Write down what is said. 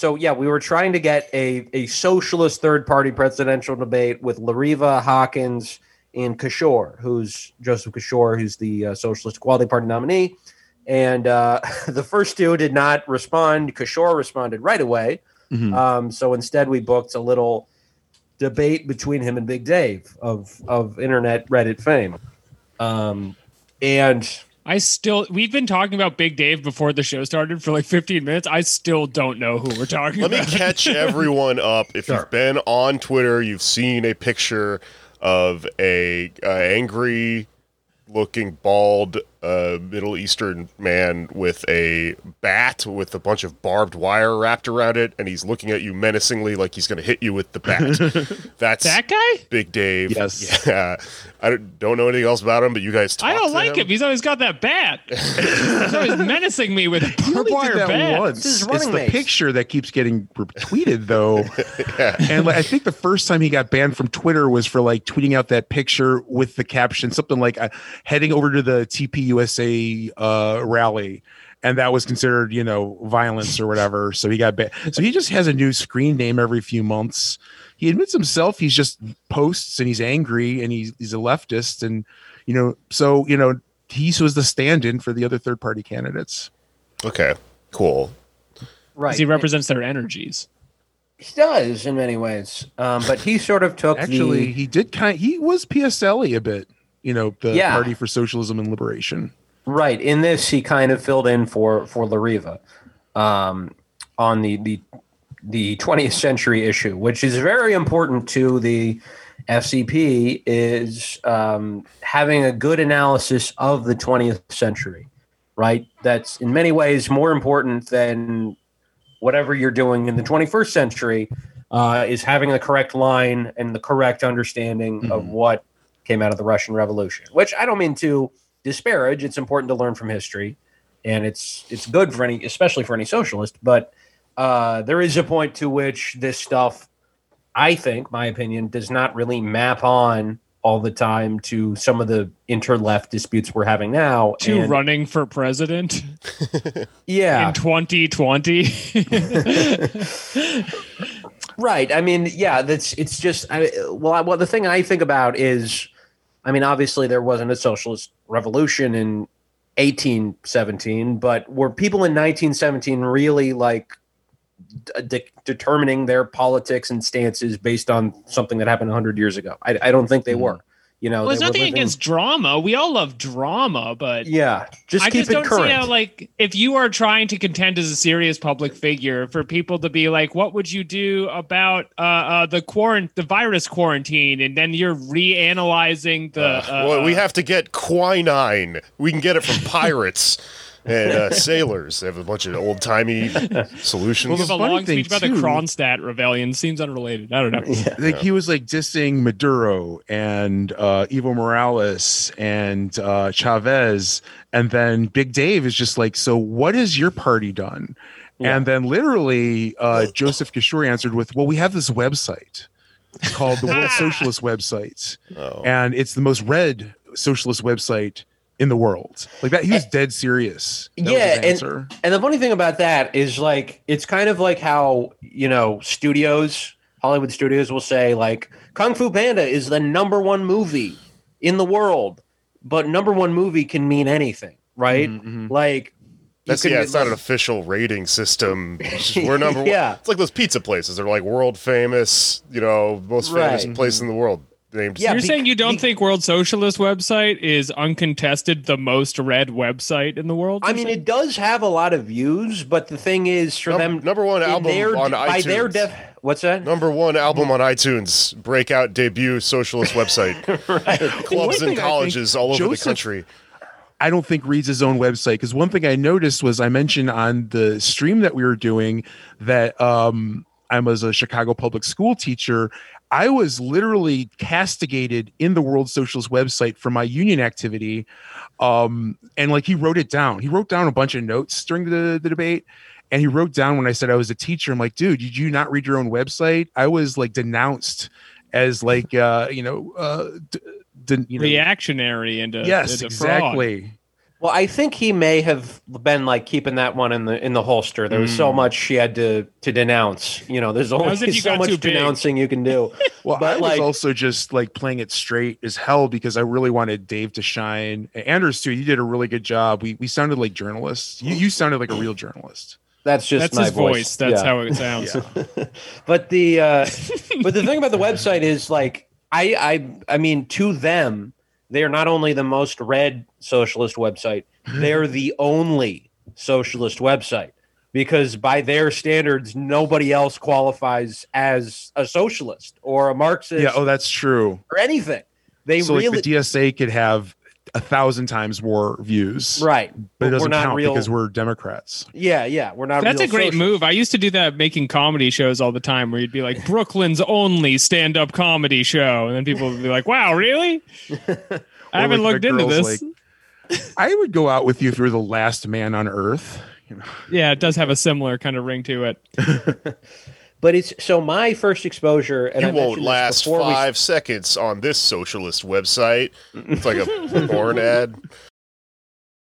so yeah, we were trying to get a, a socialist third party presidential debate with La Riva, Hawkins, and Kishore, who's Joseph Kishore, who's the uh, Socialist Equality Party nominee. And uh, the first two did not respond. Kishore responded right away. Mhm. Um, so instead, we booked a little debate between him and Big Dave of of internet Reddit fame. Um, and I still we've been talking about Big Dave before the show started for like 15 minutes. I still don't know who we're talking about. Let me catch everyone up. If Sure. you've been on Twitter, you've seen a picture of a, uh angry looking bald uh, Middle Eastern man with a bat with a bunch of barbed wire wrapped around it, and he's looking at you menacingly like he's going to hit you with the bat. That's that guy? Big Dave. Yes. Yeah. I don't, don't know anything else about him, but you guys talk I don't to like him. He's always got that bat. He's always menacing me with a barbed wire that bat. once. This is It's the mates. picture that keeps getting retweeted, though. And like, I think the first time he got banned from Twitter was for like tweeting out that picture with the caption something like uh, "heading over to the TPUSA uh, rally." And that was considered, you know, violence or whatever. So he got banned. So he just has a new screen name every few months. He admits himself he's just posts and he's angry and he's he's a leftist and you know so you know he was the stand-in for the other third party candidates. Okay. Cool. right, He represents their energies. he does in many ways. Um, but he sort of took Actually, the he did kind. he was PSLE a bit. You know, the Yeah. Party for Socialism and Liberation. Right. In this, he kind of filled in for for La Riva um, on the the the 20th century issue, which is very important to the SEP, is um, having a good analysis of the 20th century. Right. That's in many ways more important than whatever you're doing in the 21st century. Uh, is having the correct line and the correct understanding of Mhm. what came out of the Russian Revolution, which I don't mean to disparage. It's important to learn from history, and it's it's good for any, especially for any socialist. But uh, there is a point to which this stuff, I think, my opinion, does not really map on all the time to some of the inter-left disputes we're having now. To And- running for president yeah, in 2020. Right. I mean, yeah, that's it's just I well, I, well the thing I think about is I mean, obviously there wasn't a socialist revolution in 1817, but were people in 1917 really like de- determining their politics and stances based on something that happened 100 years ago? I, I don't think they Mhm. were. You know, well, there's nothing living- against drama. We all love drama, but Yeah, just I keep just it don't current. see how, like, if you are trying to contend as a serious public figure, for people to be like, "What would you do about uh, uh, the quarant the virus quarantine?" and then you're reanalyzing the. Uh, Uh, well, we have to get quinine. We can get it from pirates and uh, sailors. They have a bunch of old timey solutions. Well, give the a funny long thing, speech about the too- Kronstadt rebellion. Seems unrelated. I don't know. yeah. Like he was like dissing Maduro and uh, Evo Morales and uh, Chavez, and then Big Dave is just like, "So what has your party done?" And then literally, uh, Joseph Kishore answered with, "Well, we have this website called the World Socialist Website, oh. and it's the most read socialist website in the world." Like that, he was dead serious. That Yeah, his and- answer. And the funny thing about that is like it's kind of like how, you know, studios, Hollywood studios will say like Kung Fu Panda is the number one movie in the world, but number one movie can mean anything, right? Mhm, mhm. Like That's yeah, it's not an official rating system. Just we're number one. Yeah. It's like those pizza places. They're like world famous, you know, most famous Right. place in the world. Named Yeah, You're be- saying you don't be- think World Socialist website is uncontested the most read website in the world? I mean saying? it does have a lot of views, but the thing is for Num- them number one album their, on by iTunes. their def what's that? Number one album on iTunes, breakout debut socialist website. One Clubs and colleges all over the country. I don't think reads his own website because one thing I noticed was I mentioned on the stream that we were doing that um, I was a Chicago public school teacher. I was literally castigated in the World Socialist website for my union activity, um, and like he wrote it down. He wrote down a bunch of notes during the, the debate, and he wrote down when I said I was a teacher. I'm like, dude, did you not read your own website? I was like denounced as like uh, you know, uh, d- d- you know, reactionary and a, yes a fraud. Exactly Well, I think he may have been like keeping that one in the in the holster. There was so much she had to to denounce. You know, there's only was if you so much denouncing you can do. Well, But, I was like- also just like playing it straight as hell because I really wanted Dave to shine. Anders too. You did a really good job. We we sounded like journalists. You you sounded like a real journalist. That's just That's my his voice. That's Yeah. how it sounds. But the uh, but the thing about the website is like I I I mean to them they are not only the most read socialist website, they're the only socialist website because by their standards nobody else qualifies as a socialist or a Marxist Yeah. Oh, that's true. or anything. They so really like the DSA could have a thousand times more views, right, But it we're doesn't count real. because we're Democrats. yeah, yeah, we're not. That's a great socialists. move. I used to do that making comedy shows all the time where you'd be like, Brooklyn's only stand up comedy show. And then people would be like, wow, really? I haven't like looked into girls, this. I would go out with you if you were the last man on Earth. You know, yeah, it does have a similar kind of ring to it. But it's so my first exposure, and You I won't last before we five seconds on this socialist website. It's like a porn ad.